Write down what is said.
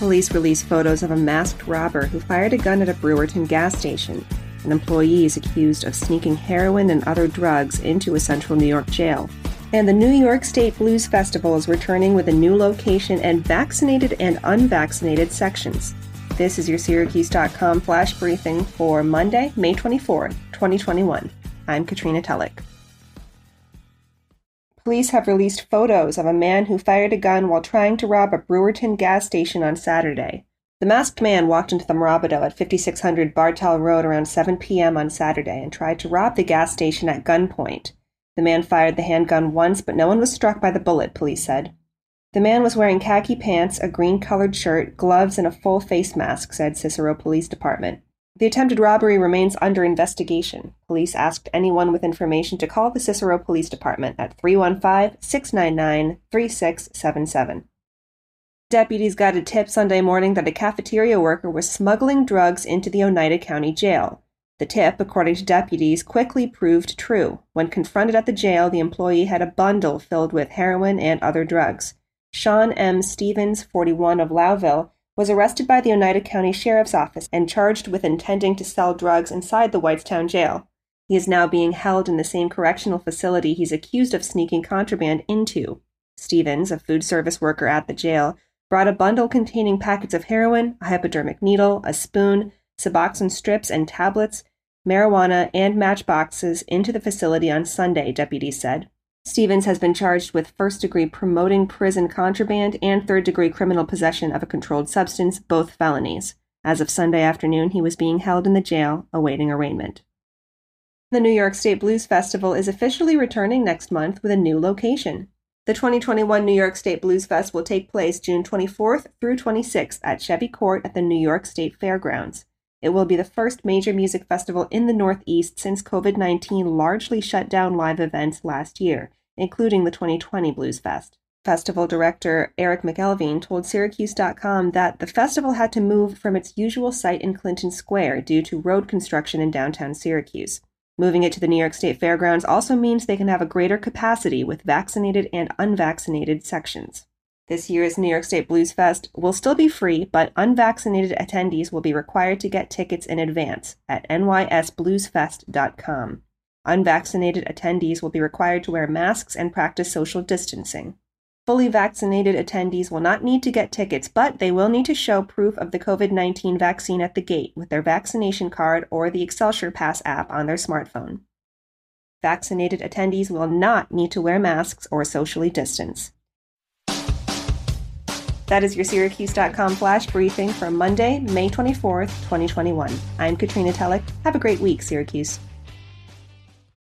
Police released photos of a masked robber who fired a gun at a Brewerton gas station. An employee is accused of sneaking heroin and other drugs into a central New York jail. And the New York State Blues Festival is returning with a new location and vaccinated and unvaccinated sections. This is your Syracuse.com flash briefing for Monday, May 24th, 2021. I'm Katrina Tulloch. Police have released photos of a man who fired a gun while trying to rob a Brewerton gas station on Saturday. The masked man walked into the Mirabito at 5600 Bartell Road around 7 p.m. on Saturday and tried to rob the gas station at gunpoint. The man fired the handgun once, but no one was struck by the bullet, police said. The man was wearing khaki pants, a green colored shirt, gloves, and a full face mask, said Cicero Police Department. The attempted robbery remains under investigation. Police asked anyone with information to call the Cicero Police Department at 315 699 3677. Deputies got a tip Sunday morning that a cafeteria worker was smuggling drugs into the Oneida County Jail. The tip, according to deputies, quickly proved true. When confronted at the jail, the employee had a bundle filled with heroin and other drugs. Sean M. Stevens, 41 of Lowville, was arrested by the Oneida County Sheriff's Office and charged with intending to sell drugs inside the Whitestown jail. He is now being held in the same correctional facility he's accused of sneaking contraband into. Stevens, a food service worker at the jail, brought a bundle containing packets of heroin, a hypodermic needle, a spoon, Suboxone strips and tablets, marijuana, and matchboxes into the facility on Sunday, deputies said. Stevens has been charged with first degree promoting prison contraband and third degree criminal possession of a controlled substance, both felonies. As of Sunday afternoon, he was being held in the jail awaiting arraignment. The New York State Blues Festival is officially returning next month with a new location. The 2021 New York State Blues Fest will take place June 24th through 26th at Chevy Court at the New York State Fairgrounds. It will be the first major music festival in the Northeast since COVID 19 largely shut down live events last year, including the 2020 Blues Fest. Festival director Eric McElveen told Syracuse.com that the festival had to move from its usual site in Clinton Square due to road construction in downtown Syracuse. Moving it to the New York State Fairgrounds also means they can have a greater capacity with vaccinated and unvaccinated sections. This year's New York State Blues Fest will still be free, but unvaccinated attendees will be required to get tickets in advance at nysbluesfest.com. Unvaccinated attendees will be required to wear masks and practice social distancing. Fully vaccinated attendees will not need to get tickets, but they will need to show proof of the COVID 19 vaccine at the gate with their vaccination card or the Excelsior Pass app on their smartphone. Vaccinated attendees will not need to wear masks or socially distance. That is your Syracuse.com flash briefing for Monday, May 24th, 2021. I'm Katrina Tulloch. Have a great week, Syracuse.